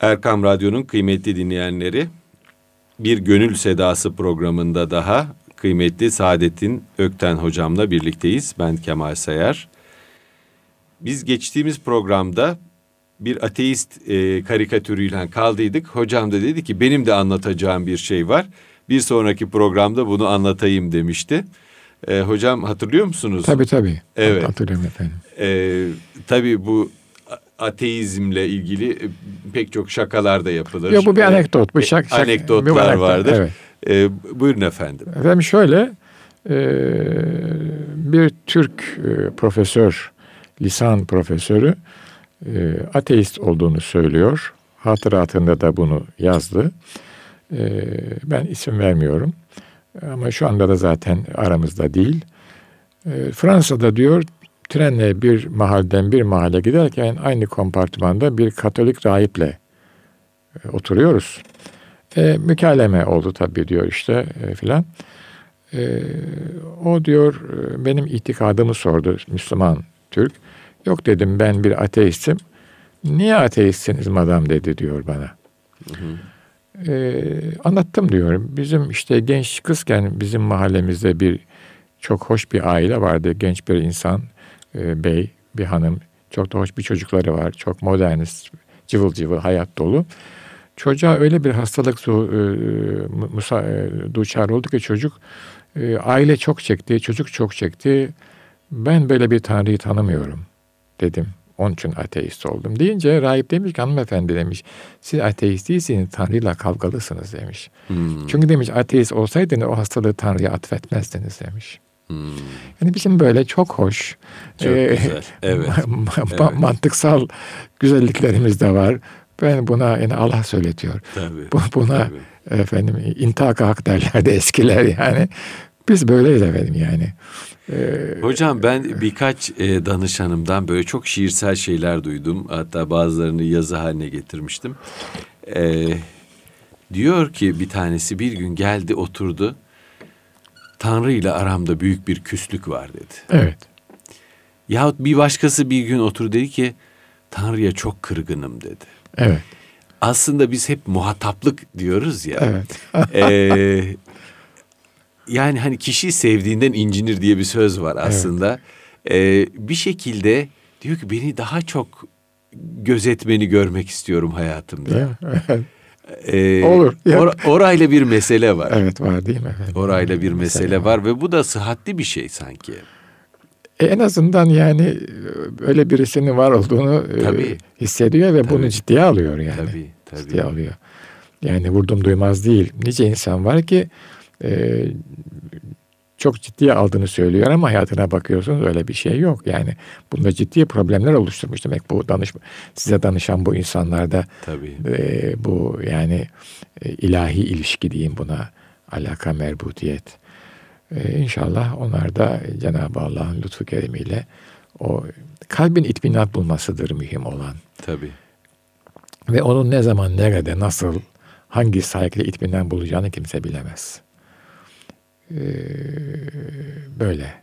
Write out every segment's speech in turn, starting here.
Erkam Radyo'nun kıymetli dinleyenleri bir Gönül Sedası programında daha kıymetli Saadettin Ökten hocamla birlikteyiz. Ben Kemal Sayar. Biz geçtiğimiz programda bir ateist e, karikatürüyle kaldıydık. Hocam da dedi ki benim de anlatacağım bir şey var. Bir sonraki programda bunu anlatayım demişti. E, hocam hatırlıyor musunuz? Tabii tabii. Evet. Hatırlıyorum efendim. E, tabii bu ateizmle ilgili e, pek çok şakalar da yapılır. Yok bu bir E, anekdot. Bu şak, şak, Anekdotlar bir anekdot, vardır. Evet. E, buyurun efendim. Efendim şöyle e, bir Türk e, profesör, lisan profesörü e, ateist olduğunu söylüyor. Hatıratında da bunu yazdı. E, ben isim vermiyorum. Ama şu anda da zaten aramızda değil. E, Fransa'da diyor trenle bir mahalden bir mahalle giderken aynı kompartmanda bir Katolik rahiple e, oturuyoruz. E, mükaleme oldu tabii diyor işte e, filan. E, o diyor e, benim itikadımı sordu Müslüman Türk. Yok dedim ben bir ateistim. Niye ateistsiniz madam dedi diyor bana. E, anlattım diyor. Bizim işte genç kızken bizim mahallemizde bir çok hoş bir aile vardı. Genç bir insan, e, bey, bir hanım. Çok da hoş bir çocukları var. Çok modernist, cıvıl cıvıl, hayat dolu. Çocuğa öyle bir hastalık su, e, musa, e, duçar oldu ki çocuk e, aile çok çekti, çocuk çok çekti. Ben böyle bir tanrıyı tanımıyorum dedim. Onun için ateist oldum. Deyince rahip demiş ki hanımefendi demiş. Siz ateist değilsiniz, Tanrı'yla kavgalısınız demiş. Hmm. Çünkü demiş ateist olsaydınız o hastalığı Tanrı'ya atfetmezdiniz demiş. Hmm. Yani bizim böyle çok hoş, Çok e, güzel. Evet. Evet. mantıksal güzelliklerimiz de var. Ben buna yani Allah söyletiyor. Tabii. Bu, buna Tabii. efendim intihak hak derlerdi eskiler yani. Biz böyleyiz efendim yani. Ee, Hocam ben birkaç e, danışanımdan böyle çok şiirsel şeyler duydum. Hatta bazılarını yazı haline getirmiştim. E, diyor ki bir tanesi bir gün geldi oturdu. Tanrı ile aramda büyük bir küslük var dedi. evet. Yahut bir başkası bir gün otur dedi ki Tanrı'ya çok kırgınım dedi. Evet. Aslında biz hep muhataplık diyoruz ya. Evet. Ee, yani hani kişi sevdiğinden incinir diye bir söz var aslında. Ee, bir şekilde diyor ki beni daha çok gözetmeni görmek istiyorum hayatımda. Evet. Ee, Olur, yap. or- orayla bir mesele var. Evet var değil mi efendim? Orayla bir mesele Mesela var ve bu da sıhhatli bir şey sanki. E, en azından yani e, öyle birisinin var olduğunu e, Tabii. hissediyor ve bunu Tabii. ciddiye alıyor yani. Tabii, tabii. Ciddiye alıyor. Yani vurdum duymaz değil. Nice insan var ki e, çok ciddiye aldığını söylüyor ama hayatına bakıyorsunuz öyle bir şey yok. Yani bunda ciddi problemler oluşturmuş demek bu danışma size danışan bu insanlarda Tabii. e, bu yani e, ilahi ilişki diyeyim buna alaka merbutiyet. E, inşallah onlar da Cenab-ı Allah'ın lütfu keremiyle o kalbin itminat bulmasıdır mühim olan. Tabii. Ve onun ne zaman, nerede, nasıl, hangi saygıyla itminan bulacağını kimse bilemez. Ee, böyle.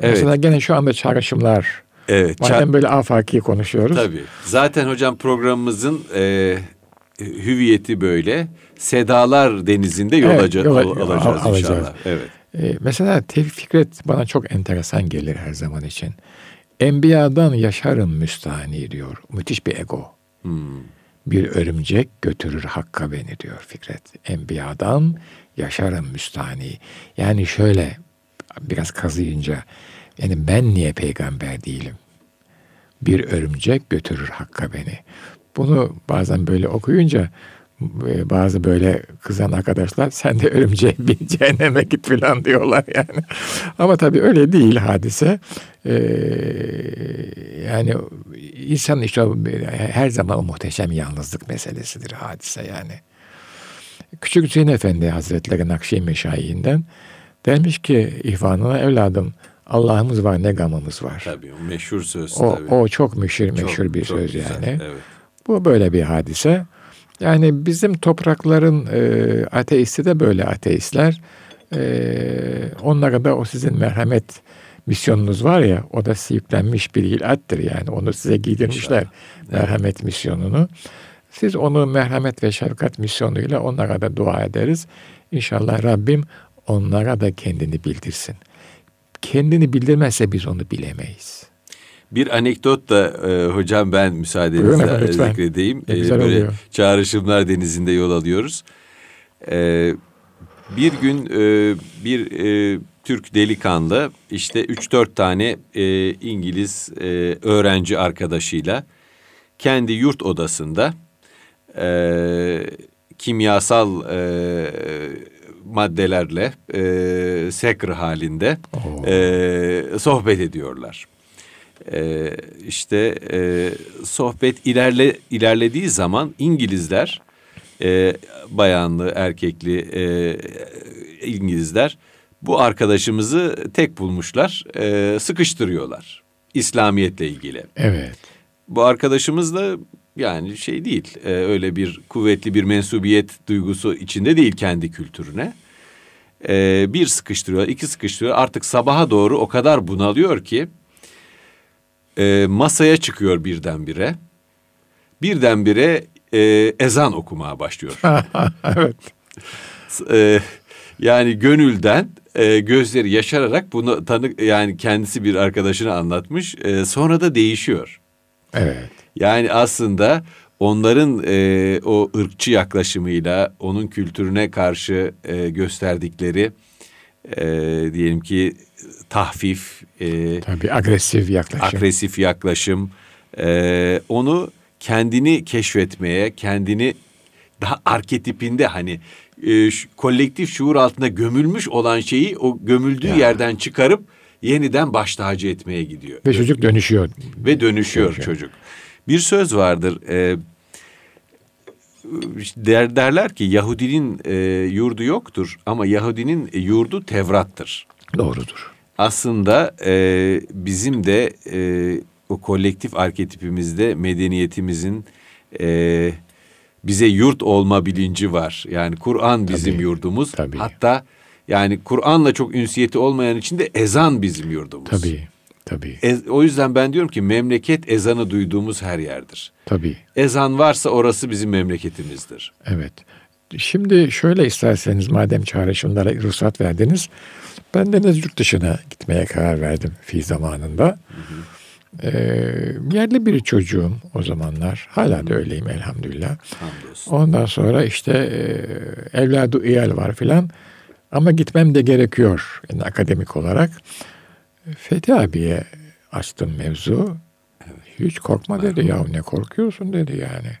Evet. Mesela gene şu anda çağrışımlar. Evet. Madem böyle afaki konuşuyoruz. Tabii. Zaten hocam programımızın e, hüviyeti böyle. Sedalar denizinde yol, Evet, aca- yola- al- alacağız, al- inşallah. alacağız. Evet. Ee, mesela Tevfik Fikret bana çok enteresan gelir her zaman için. Enbiyadan yaşarım müstahni diyor. Müthiş bir ego. Hmm. Bir örümcek götürür hakka beni diyor Fikret. Enbiyadan yaşarım müstahni. Yani şöyle biraz kazıyınca yani ben niye peygamber değilim? Bir örümcek götürür hakka beni. Bunu bazen böyle okuyunca e, bazı böyle kızan arkadaşlar sen de örümceğe bin cehenneme git falan diyorlar yani. Ama tabii öyle değil hadise. Ee, yani insan işte her zaman o muhteşem yalnızlık meselesidir hadise yani. Küçük Hüseyin Efendi Hazretleri Nakşi Meşayihinden demiş ki ihvanına evladım Allah'ımız var ne gamımız var. Tabii o meşhur söz O, tabii. o çok meşhur, Çok- meşhur bir çok söz güzel, yani. Evet. Bu böyle bir hadise. Yani bizim toprakların e, ateisti de böyle ateistler. E, onlara da o sizin merhamet misyonunuz var ya o da yüklenmiş bir ilattır yani. Onu size giydirmişler İnşallah. merhamet evet. misyonunu. Siz onu merhamet ve şefkat misyonuyla onlara da dua ederiz. İnşallah Rabbim onlara da kendini bildirsin. Kendini bildirmezse biz onu bilemeyiz. Bir anekdot da e, hocam ben müsaadenizle zikredeyim. E, böyle oluyor. çağrışımlar denizinde yol alıyoruz. E, bir gün e, bir e, Türk delikanlı işte 3-4 tane e, İngiliz e, öğrenci arkadaşıyla kendi yurt odasında e, kimyasal e, maddelerle e, sekr halinde e, sohbet ediyorlar. E, işte e, sohbet ilerle ilerlediği zaman İngilizler e, bayanlı erkekli e, İngilizler bu arkadaşımızı tek bulmuşlar e, sıkıştırıyorlar İslamiyetle ilgili. Evet. Bu arkadaşımız da yani şey değil e, öyle bir kuvvetli bir mensubiyet duygusu içinde değil kendi kültürüne. E, bir sıkıştırıyor, iki sıkıştırıyor. Artık sabaha doğru o kadar bunalıyor ki e, masaya çıkıyor birdenbire. Birdenbire e, ezan okumaya başlıyor. evet. E, yani gönülden e, gözleri yaşararak bunu tanı yani kendisi bir arkadaşına anlatmış. E, sonra da değişiyor. Evet. Yani aslında onların e, o ırkçı yaklaşımıyla onun kültürüne karşı e, gösterdikleri e, diyelim ki tahfif, e, tabii agresif yaklaşım, agresif yaklaşım, e, onu kendini keşfetmeye, kendini daha arketipinde hani e, şu, kolektif şuur altında gömülmüş olan şeyi o gömüldüğü ya. yerden çıkarıp yeniden baş tacı etmeye gidiyor. Ve çocuk dönüşüyor. Ve dönüşüyor, dönüşüyor. çocuk. Bir söz vardır. E, der, derler ki Yahudinin e, yurdu yoktur ama Yahudinin yurdu Tevrat'tır. Doğrudur. Aslında e, bizim de e, o kolektif arketipimizde medeniyetimizin e, bize yurt olma bilinci var. Yani Kur'an bizim tabii, yurdumuz. Tabii. Hatta yani Kur'an'la çok ünsiyeti olmayan için de ezan bizim yurdumuz. Tabii. Tabii. Ez, o yüzden ben diyorum ki memleket ezanı duyduğumuz her yerdir. Tabii. Ezan varsa orası bizim memleketimizdir. Evet. Şimdi şöyle isterseniz madem çağrışımlara ruhsat verdiniz. Ben de yurt dışına gitmeye karar verdim fi zamanında. Hı hı. Ee, yerli bir çocuğum o zamanlar. Hala da öyleyim elhamdülillah. Hamdolsun. Ondan sonra işte e, evladı iyal var filan. Ama gitmem de gerekiyor yani akademik olarak. Fethi abiye açtım mevzu. Hiç korkma dedi ya ne korkuyorsun dedi yani.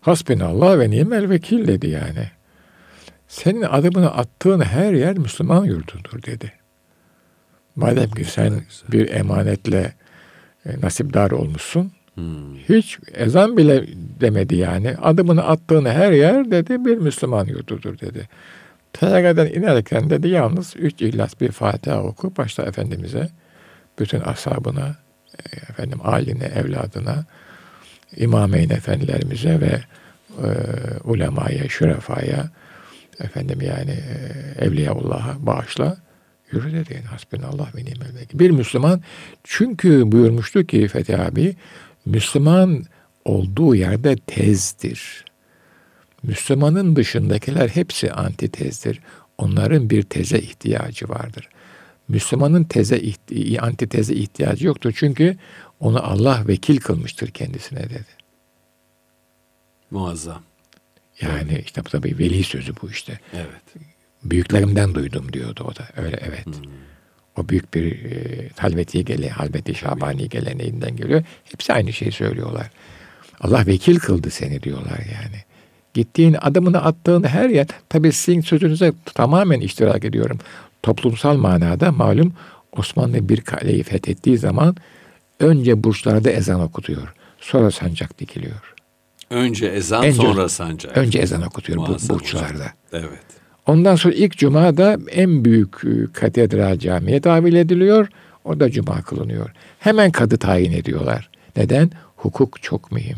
Hasbinallah ve nimel vekil dedi yani. Senin adımını attığın her yer Müslüman yurdudur dedi. Madem ki sen bir emanetle e, nasipdar olmuşsun. Hmm. Hiç ezan bile demedi yani. Adımını attığın her yer dedi bir Müslüman yurdudur dedi. Teyagadan inerken dedi yalnız üç ihlas bir Fatiha oku başta Efendimiz'e, bütün ashabına, e, efendim aline, evladına, imameyn efendilerimize ve e, ulemaya, şürefaya, efendim yani e, Evliyaullah'a bağışla. Yürü dedi hasbinallah ve nimel. Bir Müslüman çünkü buyurmuştu ki Fethi abi Müslüman olduğu yerde tezdir. Müslümanın dışındakiler hepsi antitezdir. Onların bir teze ihtiyacı vardır. Müslümanın teze antiteze ihtiyacı yoktur. Çünkü onu Allah vekil kılmıştır kendisine dedi. Muazzam. Yani işte bu tabii veli sözü bu işte. Evet. Büyüklerimden duydum diyordu o da. Öyle evet. Hmm. O büyük bir e, halveti gele, halveti şabani geleneğinden geliyor. Hepsi aynı şeyi söylüyorlar. Allah vekil kıldı seni diyorlar yani. Gittiğin adımını attığın her yer tabii sizin sözünüze tamamen iştirak ediyorum. Toplumsal manada malum Osmanlı bir kaleyi fethettiği zaman önce burçlarda ezan okutuyor. Sonra sancak dikiliyor. Önce ezan önce, sonra sancak. Önce ezan okutuyor bu burçlarda. Evet. Ondan sonra ilk cuma da en büyük e, katedral camiye dahil ediliyor. O da cuma kılınıyor. Hemen kadı tayin ediyorlar. Neden? Hukuk çok mühim.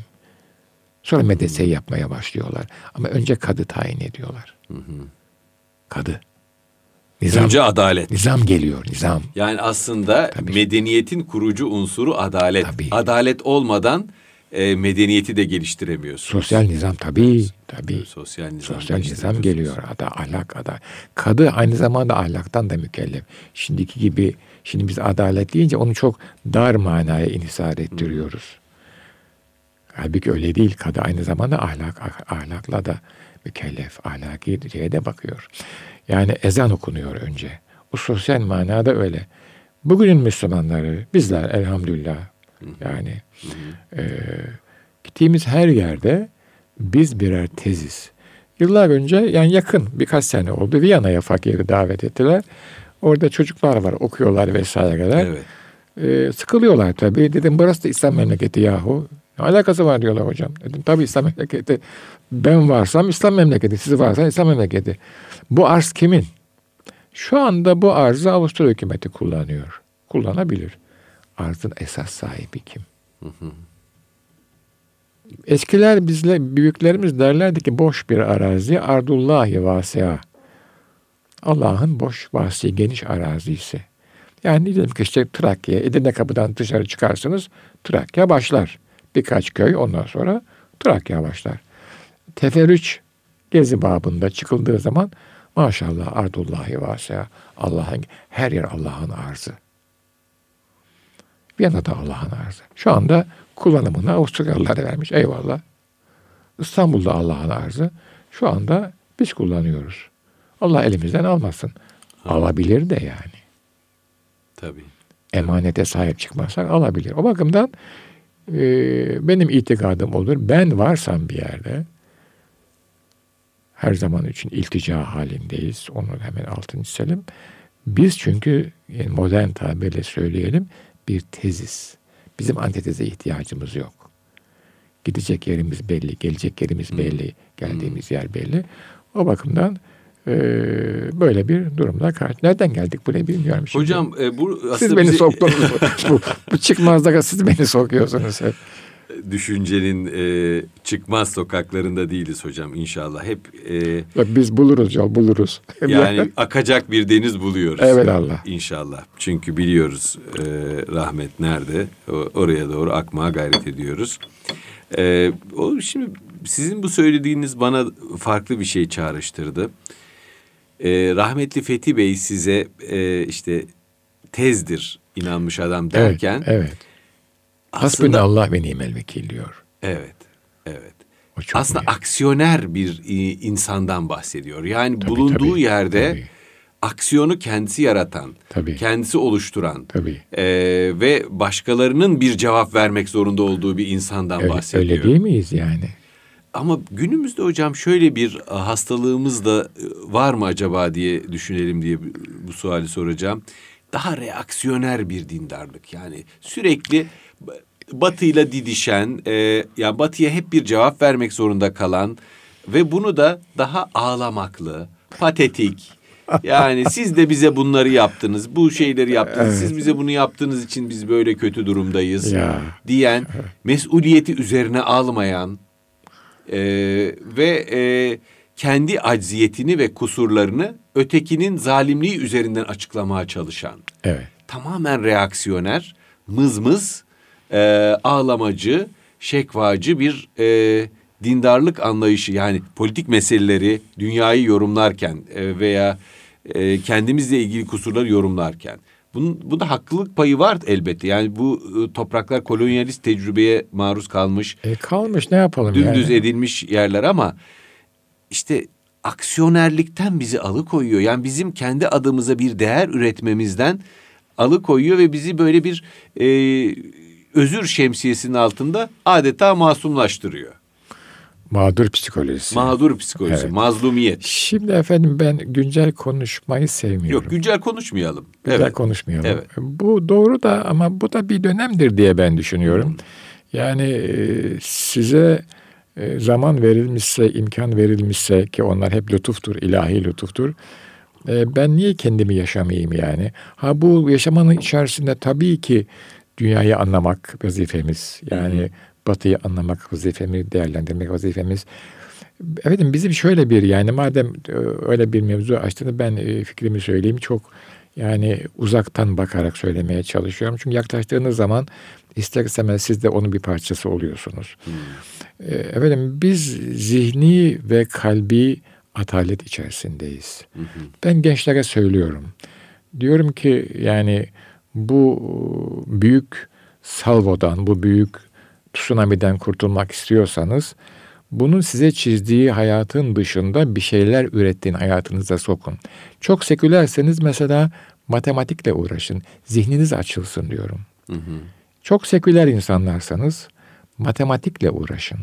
Sonra medrese yapmaya başlıyorlar. Ama önce kadı tayin ediyorlar. Hı hı. Kadı. Nizam, Önce adalet. Nizam geliyor, nizam. Yani aslında Tabii. medeniyetin kurucu unsuru adalet. Tabii. Adalet olmadan e, medeniyeti de geliştiremiyorsun. Sosyal nizam tabii, tabii. Sosyal nizam. Sosyal nizam geliyor. Ada, ahlak, ada. Kadı aynı zamanda ahlaktan da mükellef. Şimdiki gibi, şimdi biz adalet deyince onu çok dar manaya inhisar ettiriyoruz. Halbuki öyle değil. Kadı aynı zamanda ahlak, ah- ahlakla da mükellef. Ahlaki şeye de bakıyor. Yani ezan okunuyor önce. Bu sosyal manada öyle. Bugünün Müslümanları, bizler elhamdülillah yani e, gittiğimiz her yerde biz birer teziz. Yıllar önce yani yakın birkaç sene oldu Viyana'ya fakiri davet ettiler. Orada çocuklar var okuyorlar vesaireler. Evet. Ee, sıkılıyorlar tabii. Dedim burası da İslam memleketi yahu. Ne alakası var diyorlar hocam. Dedim tabii İslam memleketi. Ben varsam İslam memleketi. Siz varsanız İslam memleketi. Bu arz kimin? Şu anda bu arzı Avusturya hükümeti kullanıyor. Kullanabilir. Arzın esas sahibi kim? Eskiler bizle büyüklerimiz derlerdi ki boş bir arazi ardullahi vasia. Allah'ın boş, vasi, geniş arazisi. Yani diyelim ki işte Trakya, Edirne kapıdan dışarı çıkarsınız, Trakya başlar. Birkaç köy ondan sonra Trakya başlar. Teferrüç gezi babında çıkıldığı zaman maşallah ardullahi vasia. Allah'ın her yer Allah'ın arzı. Viyana'da Allah'ın arzı. Şu anda kullanımını Avusturyalılar vermiş. Eyvallah. İstanbul'da Allah'ın arzı. Şu anda biz kullanıyoruz. Allah elimizden almasın. Alabilir de yani. Tabii. Emanete sahip çıkmazsak alabilir. O bakımdan e, benim itikadım olur. Ben varsam bir yerde her zaman için iltica halindeyiz. Onu hemen altını çizelim. Biz çünkü yani modern tabirle söyleyelim bir teziz. Bizim antiteze ihtiyacımız yok. Gidecek yerimiz belli, gelecek yerimiz belli, geldiğimiz yer belli. O bakımdan e, böyle bir durumla karşı. Nereden geldik buraya bilmiyorum şimdi. Hocam e, bu aslında siz beni bizi- soktunuz. bu, bu çıkmazda siz beni sokuyorsunuz hep. düşüncenin e, çıkmaz sokaklarında değiliz hocam inşallah. Hep e, Bak biz buluruz yol buluruz. yani akacak bir deniz buluyoruz. Evet Allah. İnşallah. Çünkü biliyoruz e, rahmet nerede. O- oraya doğru akmaya gayret ediyoruz. E, o şimdi sizin bu söylediğiniz bana farklı bir şey çağrıştırdı. E, rahmetli Fethi Bey size e, işte tezdir inanmış adam derken evet, evet. aslında Hasbunallah ve nimel vekil diyor. evet evet O çok aslında mühim. aksiyoner bir e, insandan bahsediyor. Yani Tabii, bulunduğu tabii, yerde tabii. aksiyonu kendisi yaratan, Tabii. kendisi oluşturan Tabii. e, ve başkalarının bir cevap vermek zorunda olduğu bir insandan Öyle, bahsediyor. öyle değil miyiz yani? Ama günümüzde hocam şöyle bir e, hastalığımız da e, var mı acaba diye düşünelim diye bu- suali soracağım. Daha reaksiyoner bir dindarlık yani sürekli batıyla didişen, e, yani batıya hep bir cevap vermek zorunda kalan ve bunu da daha ağlamaklı, patetik. Yani siz de bize bunları yaptınız, bu şeyleri yaptınız, siz bize bunu yaptığınız için biz böyle kötü durumdayız Ya. diyen, mesuliyeti üzerine almayan, ee, ve e, kendi acziyetini ve kusurlarını ötekinin zalimliği üzerinden açıklamaya çalışan, Evet. tamamen reaksiyoner, mızmız, e, ağlamacı, şekvacı bir e, dindarlık anlayışı yani politik meseleleri, dünyayı yorumlarken e, veya e, kendimizle ilgili kusurları yorumlarken. Bunun, bu da haklılık payı var elbette. Yani bu e, topraklar kolonyalist tecrübeye maruz kalmış E kalmış ne yapalım dümdüz yani? edilmiş yerler ama işte aksiyonerlikten bizi alıkoyuyor. Yani bizim kendi adımıza bir değer üretmemizden alıkoyuyor ve bizi böyle bir e, özür şemsiyesinin altında adeta masumlaştırıyor. Mağdur psikolojisi. Mağdur psikolojisi, Evet. mazlumiyet. Şimdi efendim ben güncel konuşmayı sevmiyorum. Yok güncel konuşmayalım. Güzel evet. konuşmayalım. Evet. Bu doğru da ama bu da bir dönemdir diye ben düşünüyorum. Yani e, size e, zaman verilmişse, imkan verilmişse ki onlar hep lütuftur, ilahi lütuftur. E, ben niye kendimi yaşamayayım yani? Ha bu yaşamanın içerisinde tabii ki dünyayı anlamak vazifemiz. Yani batıyı anlamak vazifemiz, değerlendirmek vazifemiz. Evet bizim şöyle bir yani madem e, öyle bir mevzu açtığını ben e, fikrimi söyleyeyim. Çok yani uzaktan bakarak söylemeye çalışıyorum. Çünkü yaklaştığınız zaman ister istemez siz de onun bir parçası oluyorsunuz. Hmm. Ee, efendim biz zihni ve kalbi atalet içerisindeyiz. Hı Ben gençlere söylüyorum. Diyorum ki yani bu büyük salvodan, bu büyük tsunami'den kurtulmak istiyorsanız bunun size çizdiği hayatın dışında bir şeyler ürettiğin hayatınıza sokun. Çok sekülerseniz mesela matematikle uğraşın. Zihniniz açılsın diyorum. Hı hı. Çok seküler insanlarsanız matematikle uğraşın.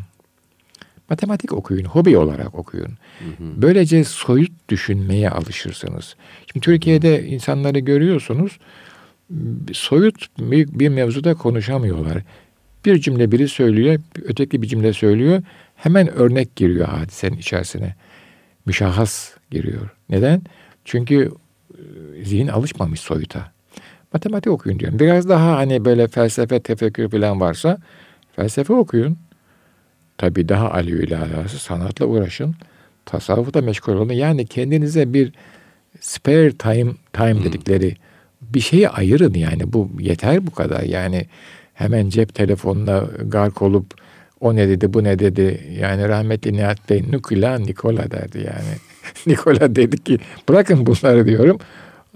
Matematik okuyun, hobi olarak okuyun. Hı hı. Böylece soyut düşünmeye alışırsınız. Şimdi Türkiye'de insanları görüyorsunuz, soyut bir, bir mevzuda konuşamıyorlar. Bir cümle biri söylüyor, öteki bir cümle söylüyor. Hemen örnek giriyor hadisenin içerisine. Müşahhas giriyor. Neden? Çünkü e, zihin alışmamış soyuta. Matematik okuyun diyorum. Biraz daha hani böyle felsefe, tefekkür falan varsa felsefe okuyun. Tabi daha ali ile alası sanatla uğraşın. Tasavvufta meşgul olun. Yani kendinize bir spare time time hmm. dedikleri bir şeyi ayırın yani. Bu yeter bu kadar. Yani hemen cep telefonuna gark olup o ne dedi bu ne dedi. Yani rahmetli Nihat Bey Nukula Nikola derdi yani. Nikola dedi ki bırakın bunları diyorum.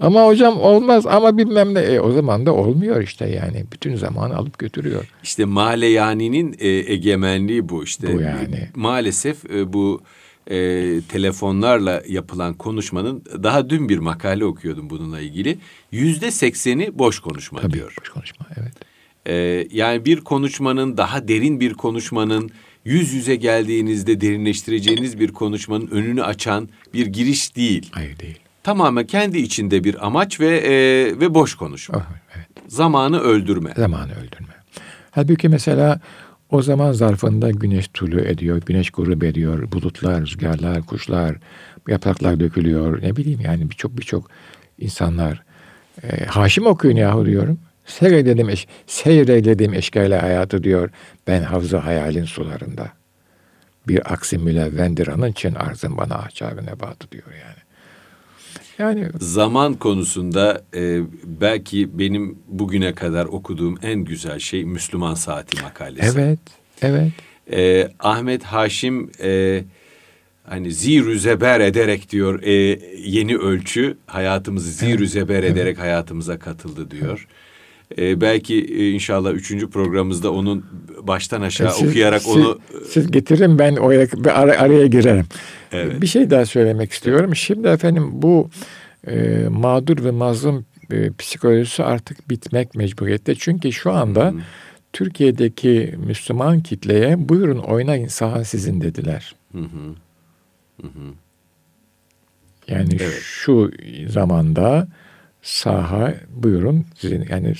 Ama hocam olmaz ama bilmem ne. E, o zaman da olmuyor işte yani. Bütün zamanı alıp götürüyor. İşte Maleyani'nin e, egemenliği bu işte. Bu yani. Maalesef e, bu e, telefonlarla yapılan konuşmanın daha dün bir makale okuyordum bununla ilgili. Yüzde sekseni boş konuşma Tabii, diyor. boş konuşma evet. E, yani bir konuşmanın daha derin bir konuşmanın yüz yüze geldiğinizde derinleştireceğiniz bir konuşmanın önünü açan bir giriş değil. Hayır değil tamamen kendi içinde bir amaç ve e, ve boş konuşma. Oh, evet. Zamanı öldürme. Zamanı öldürme. Halbuki mesela o zaman zarfında güneş tulu ediyor, güneş grup ediyor, bulutlar, rüzgarlar, kuşlar, yapraklar dökülüyor. Ne bileyim yani birçok birçok insanlar. E, Haşim okuyun yahu diyorum. Seyreyledim, eş, seyreyledim eşkale hayatı diyor. Ben havza hayalin sularında. Bir aksi mülevvendir anın için arzın bana ahçabı nebatı diyor yani. Yani zaman konusunda e, belki benim bugüne kadar okuduğum en güzel şey Müslüman Saati makalesi. Evet, evet. E, Ahmet Haşim e, hani zirü zeber ederek diyor e, yeni ölçü hayatımızı zirü evet, zeber evet. ederek hayatımıza katıldı diyor. E, belki e, inşallah üçüncü programımızda onun baştan aşağı siz, okuyarak siz, onu... Siz getirin ben oraya, ar- araya girerim. Evet. Bir şey daha söylemek istiyorum. Şimdi efendim bu e, mağdur ve mazlum e, psikolojisi artık bitmek mecburiyette. Çünkü şu anda hmm. Türkiye'deki Müslüman kitleye buyurun oynayın saha sizin dediler. Hı Yani evet. şu zamanda saha buyurun sizin yani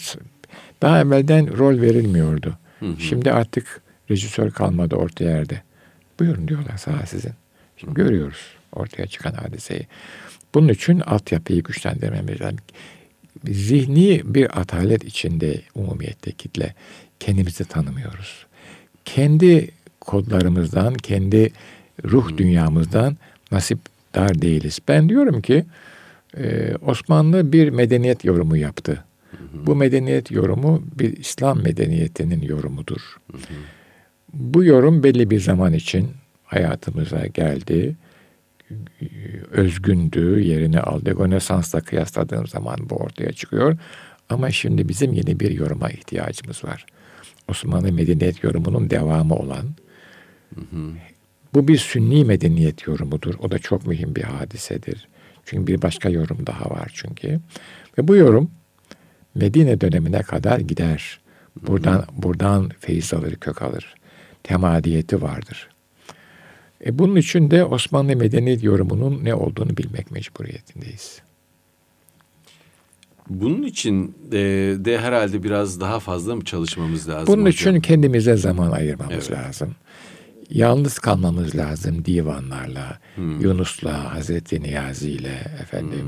daha evvelden rol verilmiyordu. Hı hı. Şimdi artık rejisör kalmadı orta yerde. Buyurun diyorlar saha sizin. Şimdi görüyoruz ortaya çıkan hadiseyi. Bunun için altyapıyı güçlendirmemiz lazım. Zihni bir atalet içinde umumiyette kitle. Kendimizi tanımıyoruz. Kendi kodlarımızdan, kendi ruh dünyamızdan nasip dar değiliz. Ben diyorum ki e, Osmanlı bir medeniyet yorumu yaptı. Bu medeniyet yorumu bir İslam medeniyetinin yorumudur. Bu yorum belli bir zaman için hayatımıza geldi. Özgündü, yerini aldı. Rönesans'la kıyasladığım zaman bu ortaya çıkıyor. Ama şimdi bizim yeni bir yoruma ihtiyacımız var. Osmanlı medeniyet yorumunun devamı olan hı hı. bu bir sünni medeniyet yorumudur. O da çok mühim bir hadisedir. Çünkü bir başka yorum daha var çünkü. Ve bu yorum Medine dönemine kadar gider. Buradan hı hı. buradan feyiz alır, kök alır. Temadiyeti vardır. E bunun için de Osmanlı medeniyet yorumunun ne olduğunu bilmek mecburiyetindeyiz. Bunun için de, de herhalde biraz daha fazla mı çalışmamız lazım? Bunun hocam? için kendimize zaman ayırmamız evet. lazım. Yalnız kalmamız lazım divanlarla, hmm. Yunus'la, Hazreti Niyazi ile, efendim,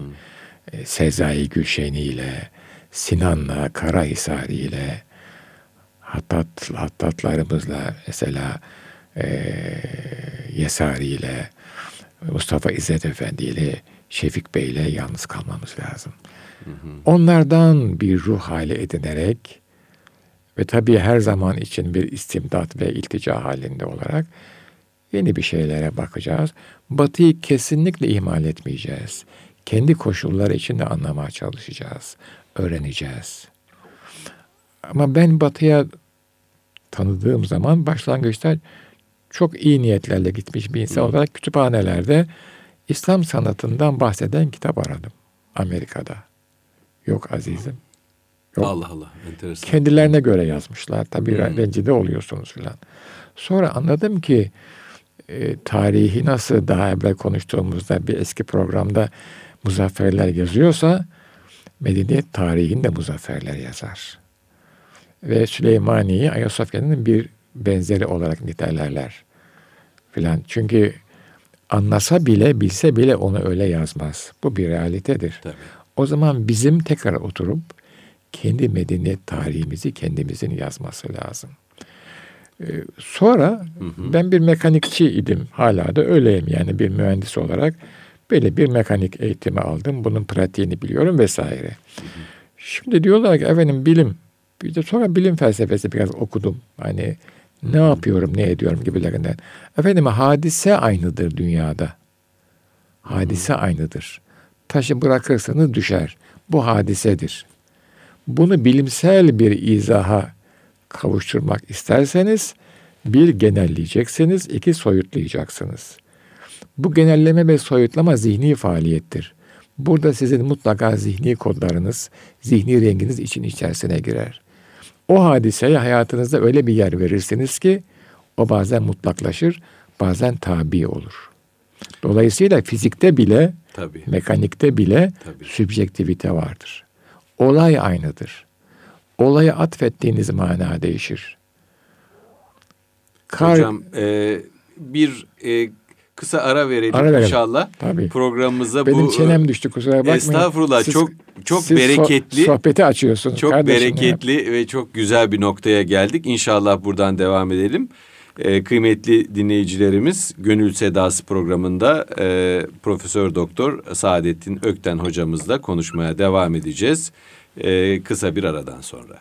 hmm. e, Sezai Gülşeni ile, Sinan'la, Karahisari ile, Hattat, hattatlarımızla mesela e, Yesari ile, Mustafa İzzet Efendi ile, Şefik Bey ile yalnız kalmamız lazım. Hı hı. Onlardan bir ruh hali edinerek ve tabii her zaman için bir istimdat ve iltica halinde olarak yeni bir şeylere bakacağız. Batıyı kesinlikle ihmal etmeyeceğiz. Kendi koşulları içinde anlamaya çalışacağız, öğreneceğiz. Ama ben batıya tanıdığım zaman başlangıçta çok iyi niyetlerle gitmiş bir insan olarak kütüphanelerde İslam sanatından bahseden kitap aradım Amerika'da. Yok azizim. Yok. Allah Allah. Enteresan. Kendilerine göre yazmışlar. Tabii hmm. rencide oluyorsunuz filan. Sonra anladım ki e, tarihi nasıl daha evvel konuştuğumuzda bir eski programda muzafferler yazıyorsa medeniyet tarihinde muzafferler yazar. Ve Süleymaniye'yi Ayasofya'nın bir benzeri olarak nitelerler filan. Çünkü anlasa bile bilse bile onu öyle yazmaz. Bu bir realitedir. Tabii. O zaman bizim tekrar oturup kendi medeniyet tarihimizi kendimizin yazması lazım. Ee, sonra hı hı. ben bir mekanikçi idim. Hala da öyleyim yani bir mühendis olarak. Böyle bir mekanik eğitimi aldım. Bunun pratiğini biliyorum vesaire. Hı hı. Şimdi diyorlar ki efendim bilim. Bir de sonra bilim felsefesi biraz okudum. Hani ne yapıyorum, ne ediyorum gibilerinden. Efendim hadise aynıdır dünyada. Hadise aynıdır. Taşı bırakırsanız düşer. Bu hadisedir. Bunu bilimsel bir izaha kavuşturmak isterseniz bir genelleyeceksiniz, iki soyutlayacaksınız. Bu genelleme ve soyutlama zihni faaliyettir. Burada sizin mutlaka zihni kodlarınız, zihni renginiz için içerisine girer. O hadiseye hayatınızda öyle bir yer verirsiniz ki o bazen mutlaklaşır, bazen tabi olur. Dolayısıyla fizikte bile, Tabii. mekanikte bile Tabii. sübjektivite vardır. Olay aynıdır. Olaya atfettiğiniz mana değişir. Kar... Hocam e, bir e, kısa ara verelim, ara verelim. inşallah. Tabii. Programımıza Benim bu... Benim çenem düştü kusura bakmayın. Estağfurullah siz, çok çok siz bereketli. sohbeti açıyorsunuz. Çok bereketli ya. ve çok güzel bir noktaya geldik. İnşallah buradan devam edelim. Ee, kıymetli dinleyicilerimiz Gönül Sedası programında e, Profesör Doktor Saadettin Ökten hocamızla konuşmaya devam edeceğiz. E, kısa bir aradan sonra.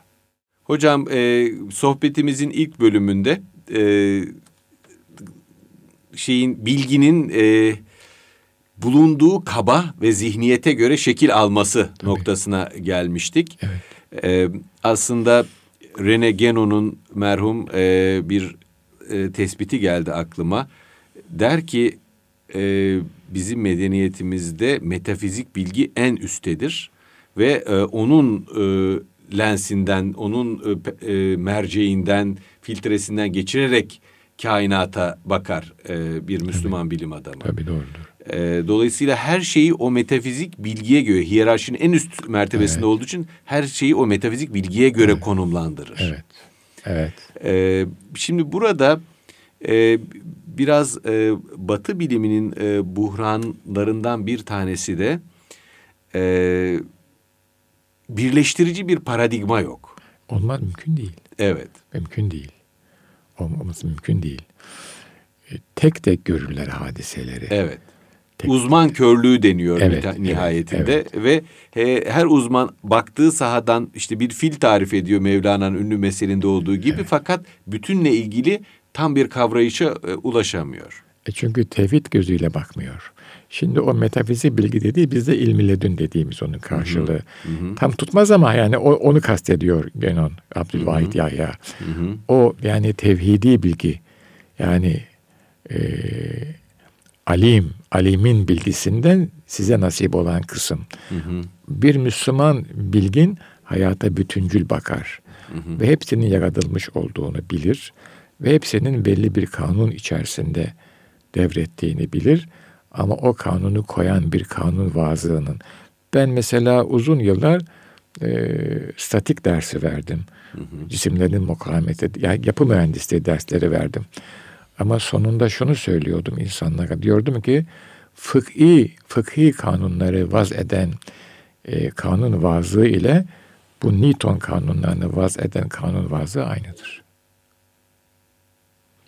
Hocam e, sohbetimizin ilk bölümünde e, şeyin bilginin e, bulunduğu kaba ve zihniyete göre şekil alması Tabii. noktasına gelmiştik. Evet. E, aslında Rene Genon'un merhum e, bir e, tespiti geldi aklıma. Der ki e, bizim medeniyetimizde metafizik bilgi en üsttedir ve e, onun e, lensinden, onun e, e, merceğinden, filtresinden geçirerek kainata bakar e, bir Müslüman Tabii. bilim adamı. Tabii doğrudur. E, dolayısıyla her şeyi o metafizik bilgiye göre, hiyerarşinin en üst mertebesinde evet. olduğu için her şeyi o metafizik bilgiye göre evet. konumlandırır. Evet. Evet. E, şimdi burada e, biraz e, Batı biliminin e, buhranlarından bir tanesi de e, birleştirici bir paradigma yok. Olmaz mümkün değil. Evet. Mümkün değil. Olmaması mümkün değil. E, tek tek görürler hadiseleri. Evet. Tek uzman körlüğü deniyor evet, nihayetinde evet, evet. ve he, her uzman baktığı sahadan işte bir fil tarif ediyor Mevlana'nın ünlü meselinde olduğu gibi evet. fakat bütünle ilgili tam bir kavrayışa e, ulaşamıyor. E çünkü tevhid gözüyle bakmıyor. Şimdi o metafizik bilgi dediği bizde ilmi ledün dediğimiz onun karşılığı. Hı hı. Tam tutmaz ama yani o, onu kastediyor Genon, Abdülvahit Yahya. Hı hı. O yani tevhidi bilgi. Yani e, alim, alimin bilgisinden size nasip olan kısım. Hı hı. Bir Müslüman bilgin hayata bütüncül bakar. Hı hı. Ve hepsinin yaratılmış olduğunu bilir. Ve hepsinin belli bir kanun içerisinde devrettiğini bilir ama o kanunu koyan bir kanun vazığının. Ben mesela uzun yıllar e, statik dersi verdim. Hı hı. Cisimlerin mukavemeti, yani yapı mühendisliği dersleri verdim. Ama sonunda şunu söylüyordum insanlara. Diyordum ki fıkhi, fıkhi kanunları vaz eden e, kanun vazı ile bu Newton kanunlarını vaz eden kanun vazı aynıdır.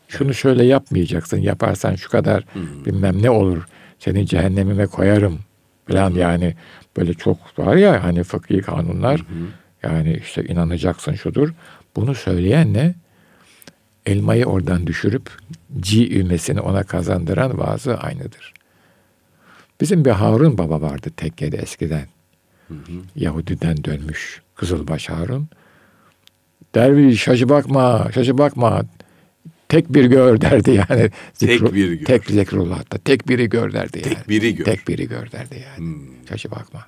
Şunu şöyle yapmayacaksın. Yaparsan şu kadar hmm. bilmem ne olur. Seni cehennemime koyarım falan hmm. yani böyle çok var ya hani fıkhi kanunlar. Hmm. Yani işte inanacaksın şudur. Bunu söyleyen ne? Elmayı oradan düşürüp ci ümesini ona kazandıran vaazı aynıdır. Bizim bir Harun baba vardı tekkede eskiden. Hı hı. Yahudiden dönmüş Kızılbaş Harun. Derviş şaşı bakma, şaşı bakma. Tek bir gör derdi yani. Zikru, tek bir gör. Tek Zikrullah'ta. Tek biri gör derdi yani. Tek biri gör. Tek biri gör derdi yani. Hmm. Şaşı bakma.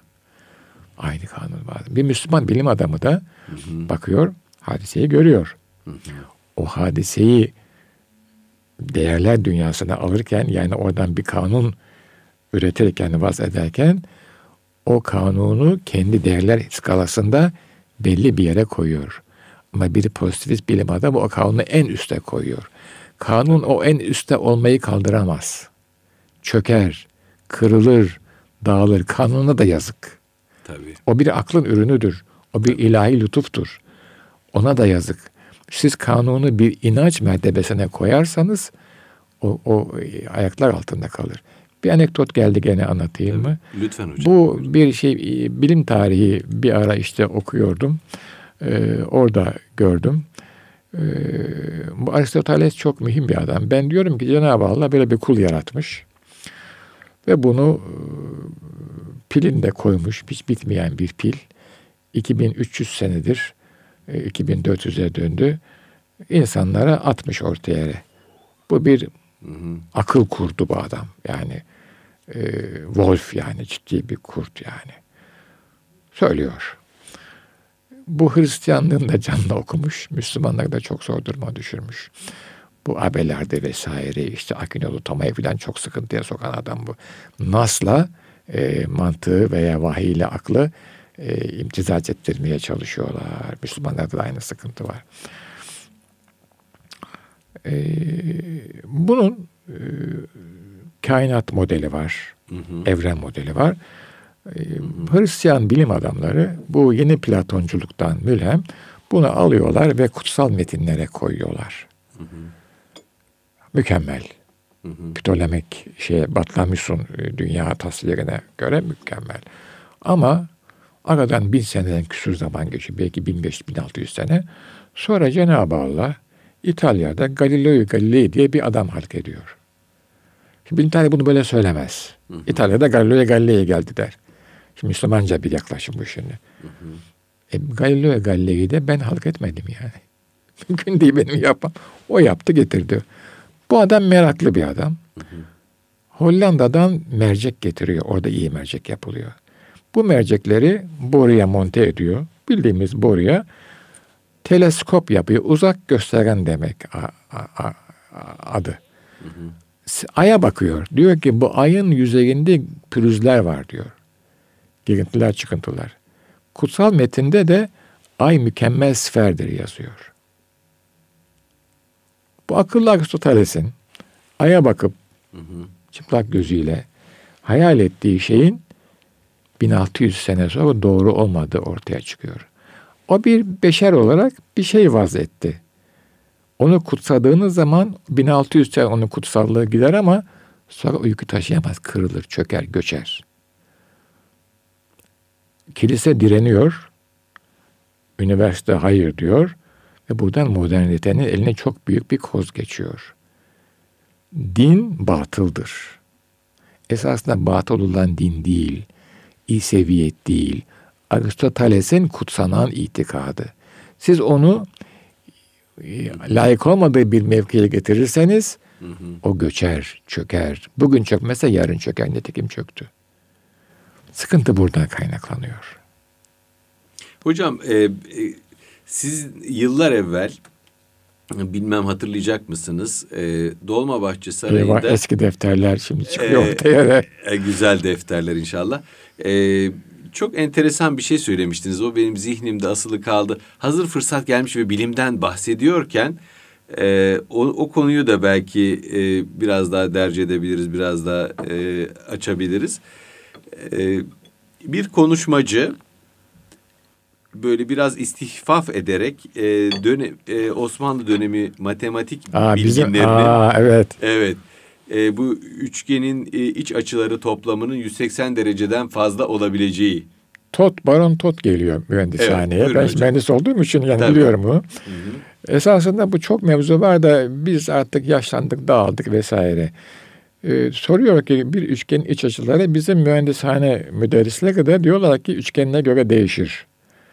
Aynı kanun var. Bir Müslüman bilim adamı da hı hı. bakıyor, hadiseyi görüyor. Hı hı. O hadiseyi değerler dünyasına alırken yani oradan bir kanun üretirken, vaz ederken o kanunu kendi değerler skalasında belli bir yere koyuyor. Ama bir pozitivist bilim adamı o kanunu en üste koyuyor. Kanun o en üste olmayı kaldıramaz. Çöker, kırılır, dağılır. Kanuna da yazık. Tabii. O bir aklın ürünüdür. O bir ilahi lütuftur. Ona da yazık. Siz kanunu bir inanç mertebesine koyarsanız o, o ayaklar altında kalır. Bir anekdot geldi gene anlatayım mı? Lütfen hocam. Bu bir şey bilim tarihi bir ara işte okuyordum. Ee, orada gördüm. Ee, bu Aristoteles çok mühim bir adam. Ben diyorum ki Cenab-ı Allah böyle bir kul yaratmış. Ve bunu e, pilinde koymuş. Hiç bitmeyen bir pil. 2300 senedir 2400'e e, döndü. İnsanlara atmış ortaya. Bu bir hı hı. akıl kurdu bu adam. Yani e, Wolf yani ciddi bir kurt yani. Söylüyor. Bu Hristiyanlığın da canlı okumuş. Müslümanlar da çok zor duruma düşürmüş. Bu abelerde vesaire işte Akinolu Toma'yı falan çok sıkıntıya sokan adam bu. Nas'la e, mantığı veya vahiy ile aklı e, imtizaz ettirmeye çalışıyorlar. Müslümanlarda da aynı sıkıntı var. E, bunun e, kainat modeli var. Hı hı. Evren modeli var. Ee, Hristiyan bilim adamları bu yeni Platonculuktan mülhem bunu alıyorlar ve kutsal metinlere koyuyorlar. Hı hı. Mükemmel. Hı hı. Ptolemek şey Batlamyus'un e, dünya tasvirine göre mükemmel. Ama aradan bin seneden küsur zaman geçiyor. Belki 1500-1600 sene. Sonra Cenab-ı Allah İtalya'da Galileo Galilei diye bir adam halk ediyor. Şimdi İtalya bunu böyle söylemez. Hı hı. İtalya'da Galileo Galilei geldi der. Şimdi Müslümanca bir yaklaşım bu şimdi. Hı hı. E, Galileo Galilei'yi de ben halk etmedim yani. Mümkün değil benim yapmam. O yaptı getirdi. Bu adam meraklı bir adam. Hı hı. Hollanda'dan mercek getiriyor. Orada iyi mercek yapılıyor. Bu mercekleri boruya monte ediyor. Bildiğimiz boruya teleskop yapıyor. Uzak gösteren demek adı. Hı hı. Ay'a bakıyor. Diyor ki bu ayın yüzeyinde pürüzler var diyor. Girintiler, çıkıntılar. Kutsal metinde de ay mükemmel sferdir yazıyor. Bu akıllı Aristoteles'in aya bakıp hı hı. çıplak gözüyle hayal ettiği şeyin 1600 sene sonra doğru olmadığı ortaya çıkıyor. O bir beşer olarak bir şey vaz etti. Onu kutsadığınız zaman 1600 sene onun kutsallığı gider ama sonra uyku taşıyamaz, kırılır, çöker, göçer. Kilise direniyor. Üniversite hayır diyor. Ve buradan modernitenin eline çok büyük bir koz geçiyor. Din batıldır. Esasında batıl olan din değil, İseviyet değil, Aristoteles'in kutsanan itikadı. Siz onu e, layık olmadığı bir mevkiye getirirseniz hı hı. o göçer, çöker. Bugün çökmese yarın çöker. Nitekim çöktü. Sıkıntı buradan kaynaklanıyor. Hocam e, e, siz yıllar evvel bilmem hatırlayacak mısınız? E, Dolmabahçe Sarayı'nda... Eyvah, eski defterler şimdi çıkıyor e, ortaya. E, güzel defterler inşallah. E, çok enteresan bir şey söylemiştiniz. O benim zihnimde asılı kaldı. Hazır fırsat gelmiş ve bilimden bahsediyorken e, o, o konuyu da belki e, biraz daha derc edebiliriz, biraz daha e, açabiliriz. E, bir konuşmacı böyle biraz istihfaf ederek e, döne, e, Osmanlı dönemi matematik Aa, bizim, bilginlerini aa, evet. evet e, bu üçgenin e, iç açıları toplamının 180 dereceden fazla olabileceği. Tot, Baron Tot geliyor mühendishaneye. Evet, ben hocam. mühendis olduğum için yani Tabii. biliyorum bunu. Esasında bu çok mevzu var da biz artık yaşlandık, dağıldık vesaire. Ee, soruyor ki bir üçgenin iç açıları bizim mühendishane müderrisleri de diyorlar ki üçgenine göre değişir.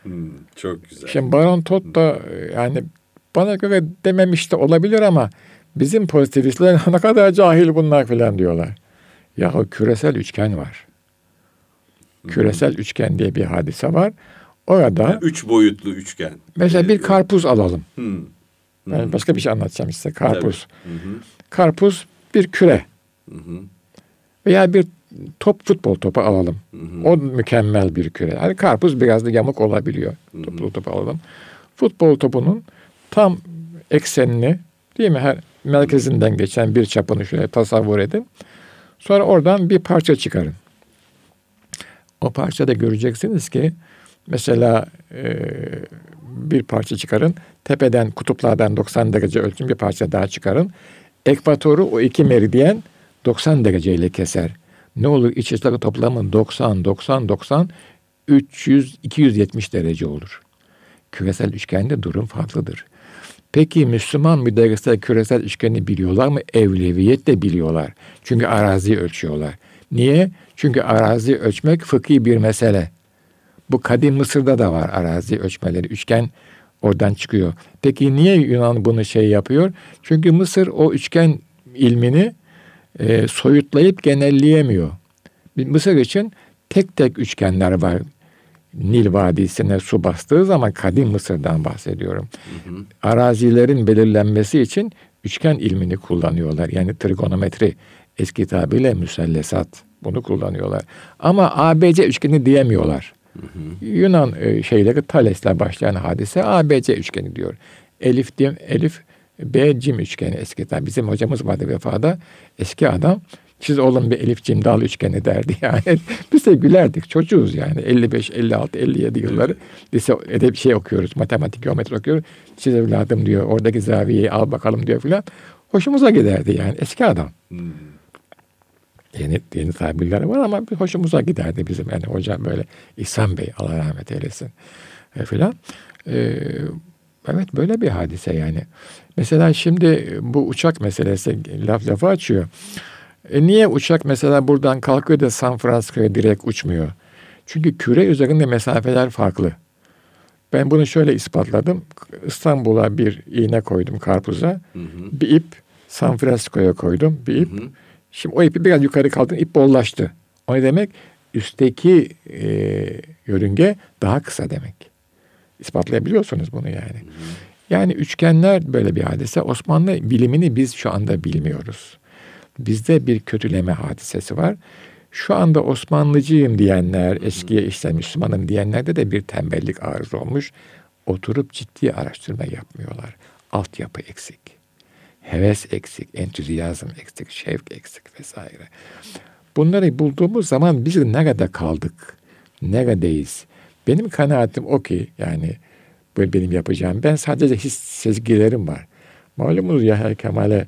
Hmm, çok güzel. Şimdi Baron Tot da e, yani bana göre dememiş de olabilir ama bizim pozitivistler ne kadar cahil bunlar filan diyorlar. Yahu küresel üçgen var. Küresel üçgen diye bir hadise var. Orada Yani üç boyutlu üçgen. mesela bir karpuz alalım. hmm, Ben başka bir şey anlatacağım size. Karpuz. Hı hı, Karpuz bir küre hı hı, veya bir top futbol topu alalım. hı hı. O mükemmel bir küre. Yani karpuz biraz da yamuk olabiliyor. Futbol topu alalım. Futbol topunun tam eksenini değil mi? Her merkezinden geçen bir çapını şöyle tasavvur edin. Sonra oradan bir parça çıkarın. O parçada göreceksiniz ki mesela e, bir parça çıkarın. Tepeden kutuplardan 90 derece ölçün bir parça daha çıkarın. Ekvatoru o iki meridyen 90 dereceyle keser. Ne olur iç açıları toplamı 90, 90, 90, 300, 270 derece olur. Küresel üçgende durum farklıdır. Peki Müslüman müderrisler küresel üçgeni biliyorlar mı? Evleviyet de biliyorlar. Çünkü arazi ölçüyorlar. Niye? Çünkü arazi ölçmek fıkhi bir mesele. Bu kadim Mısır'da da var arazi ölçmeleri. Üçgen oradan çıkıyor. Peki niye Yunan bunu şey yapıyor? Çünkü Mısır o üçgen ilmini e, soyutlayıp genelleyemiyor. Mısır için tek tek üçgenler var. Nil Vadisi'ne su bastığı zaman kadim Mısır'dan bahsediyorum. Arazilerin belirlenmesi için üçgen ilmini kullanıyorlar. Yani trigonometri eski tabirle müsellesat bunu kullanıyorlar. Ama ABC üçgeni diyemiyorlar. Yunan e, şeyleri Thales'le başlayan hadise ABC üçgeni diyor. Elif dim, Elif B cim üçgeni eski tabi. Bizim hocamız vardı vefada. Eski adam siz oğlum bir Elif cim dal üçgeni derdi yani. Biz de gülerdik. Çocuğuz yani. 55, 56, 57 yılları lise edep şey okuyoruz. Matematik, geometri okuyoruz. Siz evladım diyor. Oradaki zaviyeyi al bakalım diyor filan. Hoşumuza giderdi yani. Eski adam. Hmm. Yeni, yeni tabirler var ama hoşumuza giderdi bizim. Yani hocam böyle İhsan Bey Allah rahmet eylesin e, filan. E, evet böyle bir hadise yani. Mesela şimdi bu uçak meselesi laf lafa açıyor. E niye uçak mesela buradan kalkıyor da San Francisco'ya direkt uçmuyor? Çünkü küre üzerinde mesafeler farklı. Ben bunu şöyle ispatladım. İstanbul'a bir iğne koydum karpuza. Hı hı, Bir ip San Francisco'ya koydum. Bir ip. hı hı. Şimdi o ipi biraz yukarı kaldırdım. ip bollaştı. O ne demek? Üstteki e, yörünge daha kısa demek. İspatlayabiliyorsunuz bunu yani. Yani üçgenler böyle bir hadise. Osmanlı bilimini biz şu anda bilmiyoruz. Bizde bir kötüleme hadisesi var. Şu anda Osmanlıcıyım diyenler, eskiye işte Müslümanım diyenlerde de bir tembellik arız olmuş. Oturup ciddi araştırma yapmıyorlar. Altyapı eksik. Heves eksik, entüziyazm eksik, şevk eksik vesaire. Bunları bulduğumuz zaman biz nerede kaldık? Neredeyiz? Benim kanaatim o ki yani böyle benim yapacağım. Ben sadece his sezgilerim var. Malumunuz Yahya Kemal'e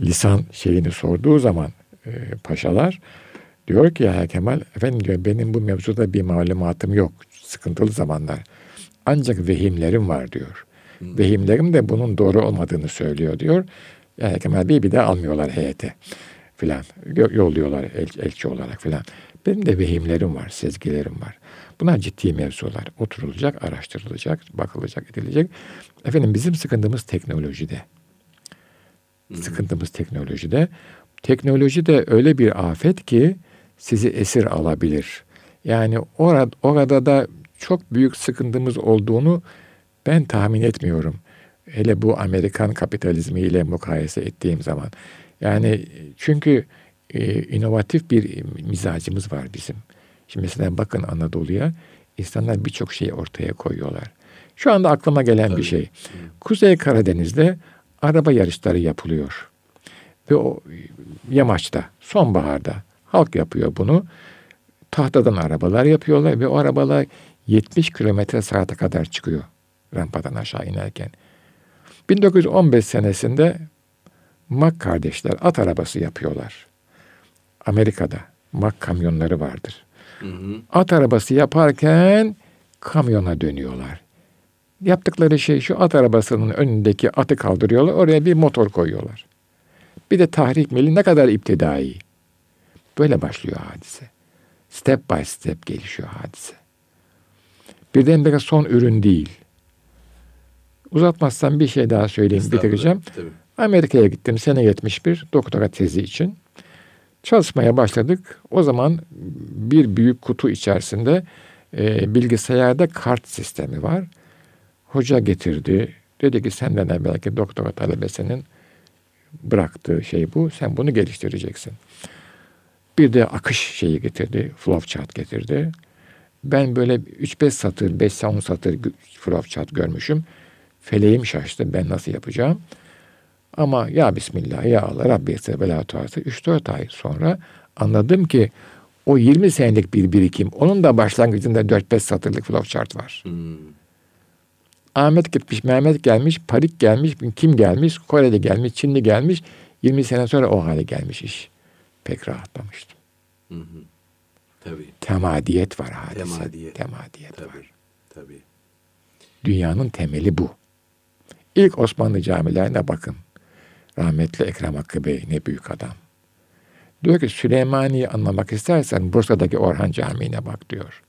lisan şeyini sorduğu zaman e, paşalar diyor ki Yahya Kemal efendim diyor benim bu mevzuda bir malumatım yok. Sıkıntılı zamanlar. Ancak vehimlerim var diyor. Vehimlerim de bunun doğru olmadığını söylüyor diyor. Yahya Kemal Bey'i bir de almıyorlar heyete filan. Yo- Yolluyorlar el, elçi olarak filan. Benim de vehimlerim var, sezgilerim var. Bunlar ciddi mevzular. Oturulacak, araştırılacak, bakılacak, edilecek. Efendim bizim sıkıntımız teknolojide. Sıkıntımız teknolojide. Teknoloji de öyle bir afet ki sizi esir alabilir. Yani orada, orada da çok büyük sıkıntımız olduğunu ben tahmin etmiyorum. Hele bu Amerikan kapitalizmiyle mukayese ettiğim zaman. Yani çünkü e, inovatif bir mizacımız var bizim. Şimdi mesela bakın Anadolu'ya insanlar birçok şeyi ortaya koyuyorlar. Şu anda aklıma gelen Tabii. bir şey. Kuzey Karadeniz'de araba yarışları yapılıyor. Ve o yamaçta, sonbaharda halk yapıyor bunu. Tahtadan arabalar yapıyorlar ve o arabalar 70 kilometre saate kadar çıkıyor rampadan aşağı inerken. 1915 senesinde Mack kardeşler at arabası yapıyorlar. Amerika'da Mack kamyonları vardır. Hı hı. At arabası yaparken kamyona dönüyorlar. Yaptıkları şey şu at arabasının önündeki atı kaldırıyorlar. Oraya bir motor koyuyorlar. Bir de tahrik mili ne kadar iptidai. Böyle başlıyor hadise. Step by step gelişiyor hadise. Birdenbire son ürün değil. Uzatmazsam bir şey daha söyleyeyim, bitireceğim. Amerika'ya gittim sene 71 doktora tezi için. Çalışmaya başladık. O zaman bir büyük kutu içerisinde e, bilgisayarda kart sistemi var. Hoca getirdi. Dedi ki senden evvelki doktora talebesinin bıraktığı şey bu. Sen bunu geliştireceksin. Bir de akış şeyi getirdi. Flowchart getirdi. Ben böyle 3-5 satır, 5-10 satır flowchart görmüşüm. Feleğim şaştı. Ben nasıl yapacağım? Ama ya Bismillah ya Allah Rabbi etse bela tuarsa 3-4 ay sonra anladım ki o 20 senelik bir birikim onun da başlangıcında 4-5 satırlık flowchart var. Hmm. Ahmet gitmiş, Mehmet gelmiş, Parik gelmiş, kim gelmiş, Koreli gelmiş, Çinli gelmiş. 20 sene sonra o hale gelmiş iş. Pek rahatlamıştım. Hı hı. Tabii. Temadiyet var hadise. Temadiyet. Temadiyet tabii. var. Tabii. Dünyanın temeli bu. İlk Osmanlı camilerine bakın. Rahmetli Ekrem Hakkı Bey ne büyük adam. Diyor ki Süleymani'yi anlamak istersen Bursa'daki Orhan Camii'ne bak diyor.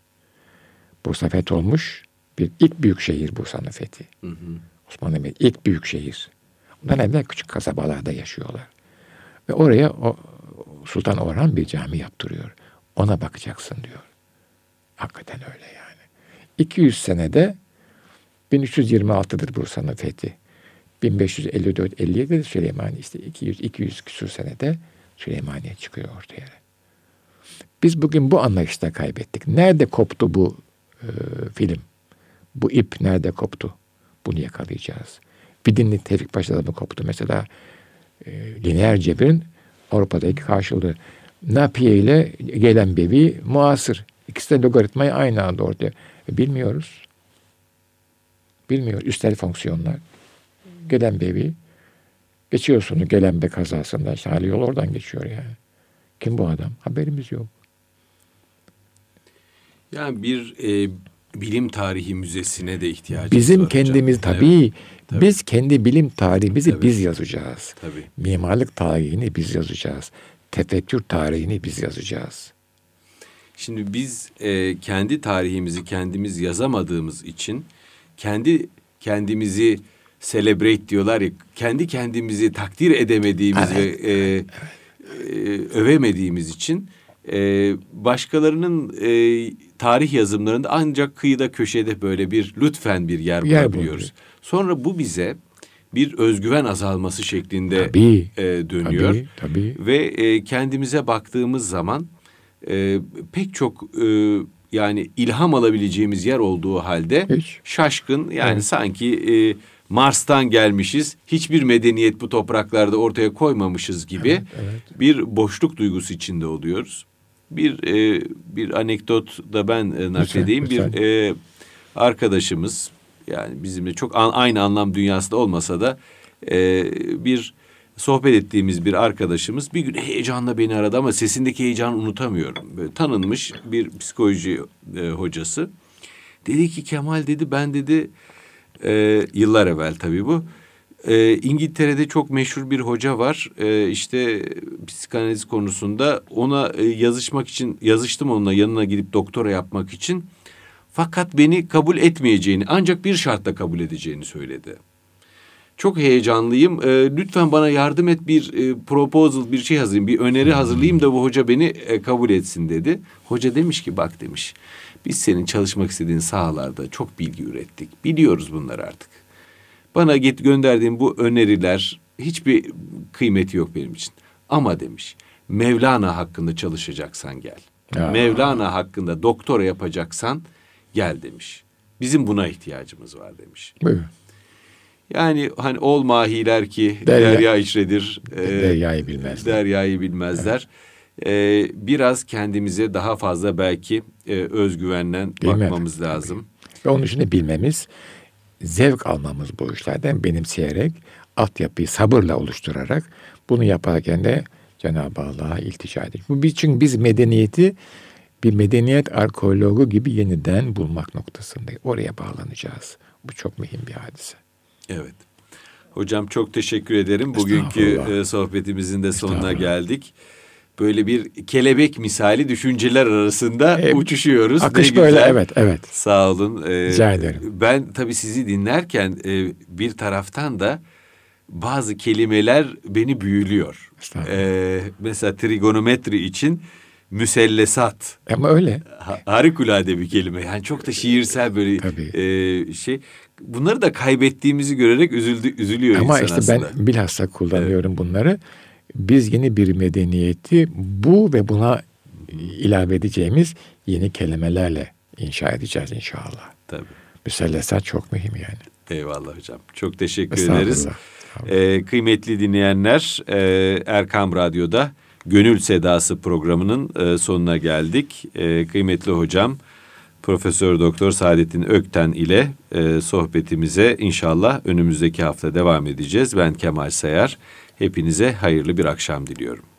Bursa fetholmuş bir ilk büyük şehir Bursa'nın fethi. Hı hı. Osmanlı Bey ilk büyük şehir. Ondan evvel küçük kasabalarda yaşıyorlar. Ve oraya o Sultan Orhan bir cami yaptırıyor. Ona bakacaksın diyor. Hakikaten öyle yani. 200 senede 1326'dır Bursa'nın fethi. 1554-57'de Süleymaniye işte 200 200 küsur senede Süleymaniye çıkıyor ortaya. Biz bugün bu anlayışta kaybettik. Nerede koptu bu e, film? Bu ip nerede koptu? Bunu yakalayacağız. Bir dinli Tevfik Paşa'da mı koptu? Mesela e, lineer cebirin Avrupa'daki karşılığı. Napiye ile gelen bevi muasır. İkisi de logaritmayı aynı anda ortaya. E, bilmiyoruz. Bilmiyor. Üstel fonksiyonlar. Gelen bevi. Geçiyorsunuz gelen be kazasında. İşte hali yol oradan geçiyor yani. Kim bu adam? Haberimiz yok. Yani bir e, bilim tarihi müzesine de ihtiyacımız Bizim var. Bizim kendimiz hocam. tabii, evet. tabii. Biz kendi bilim tarihimizi tabii. biz yazacağız. Tabii. Mimarlık tarihini biz yazacağız. Tefekkür tarihini biz yazacağız. Şimdi biz e, kendi tarihimizi kendimiz yazamadığımız için kendi kendimizi celebrate diyorlar ya kendi kendimizi takdir edemediğimiz evet, ve e, E, övemediğimiz için e, başkalarının e, tarih yazımlarında ancak kıyıda köşede böyle bir lütfen bir yer, yer bulabiliyoruz. Buluyor. Sonra bu bize bir özgüven azalması şeklinde tabii, e, dönüyor. Tabii, tabii. Ve e, kendimize baktığımız zaman e, pek çok e, yani ilham alabileceğimiz yer olduğu halde Hiç. şaşkın yani evet. sanki e, Mars'tan gelmişiz. Hiçbir medeniyet bu topraklarda ortaya koymamışız gibi evet, evet. bir boşluk duygusu içinde oluyoruz. Bir e, bir anekdot da ben e, nakledeyim. Lütfen. Bir e, arkadaşımız yani bizimle çok an, aynı anlam dünyasında olmasa da e, bir sohbet ettiğimiz bir arkadaşımız bir gün heyecanla beni aradı ama sesindeki heyecanı unutamıyorum. Böyle tanınmış bir psikoloji e, hocası. Dedi ki Kemal dedi ben dedi e, yıllar evvel tabii bu. E, İngiltere'de çok meşhur bir hoca var. E, işte psikanaliz konusunda ona e, yazışmak için yazıştım onunla yanına gidip doktora yapmak için. Fakat beni kabul etmeyeceğini ancak bir şartla kabul edeceğini söyledi. Çok heyecanlıyım. E, lütfen bana yardım et bir e, proposal bir şey hazırlayayım. Bir öneri hazırlayayım da bu hoca beni e, kabul etsin dedi. Hoca demiş ki bak demiş. Biz senin çalışmak istediğin sahalarda çok bilgi ürettik. Biliyoruz bunları artık. Bana git gönderdiğin bu öneriler hiçbir kıymeti yok benim için. Ama demiş Mevlana hakkında çalışacaksan gel. Ya. Mevlana hakkında doktora yapacaksan gel demiş. Bizim buna ihtiyacımız var demiş. Evet. Yani hani ol mahiler ki derya, derya içredir. E, deryayı bilmezler. Deryayı bilmezler. E, biraz kendimize daha fazla belki e, özgüvenden Değil mi? bakmamız lazım. Ve onun için de bilmemiz, zevk almamız bu işlerden benimseyerek, altyapıyı sabırla oluşturarak bunu yaparken de Cenab-ı Allah'a iltica edin. Bu için biz medeniyeti bir medeniyet arkeologu gibi yeniden bulmak noktasındayız. Oraya bağlanacağız. Bu çok mühim bir hadise. Evet. Hocam çok teşekkür ederim. Bugünkü e, sohbetimizin de sonuna geldik. Böyle bir kelebek misali düşünceler arasında E, uçuşuyoruz. Akış Ne böyle güzel. evet evet. Sağ olun. Ee, Rica ederim. Ben tabii sizi dinlerken e, bir taraftan da bazı kelimeler beni büyülüyor. Ee, mesela trigonometri için müsellesat. Ama öyle. Ha- harikulade bir kelime. Yani çok da şiirsel böyle Tabii. e, şey. Bunları da kaybettiğimizi görerek üzüldü, üzülüyor Ama insan işte aslında. ben bilhassa kullanıyorum bunları. Biz yeni bir medeniyeti bu ve buna ilave edeceğimiz yeni kelimelerle inşa edeceğiz inşallah. Tabii. Müsellesat çok mühim yani. Eyvallah hocam. Çok teşekkür ederiz. Ee, kıymetli dinleyenler, e, Erkam Radyo'da Gönül Sedası programının e, sonuna geldik. E, kıymetli hocam Profesör Doktor Saadettin Ökten ile e, sohbetimize inşallah önümüzdeki hafta devam edeceğiz. Ben Kemal Sayar. Hepinize hayırlı bir akşam diliyorum.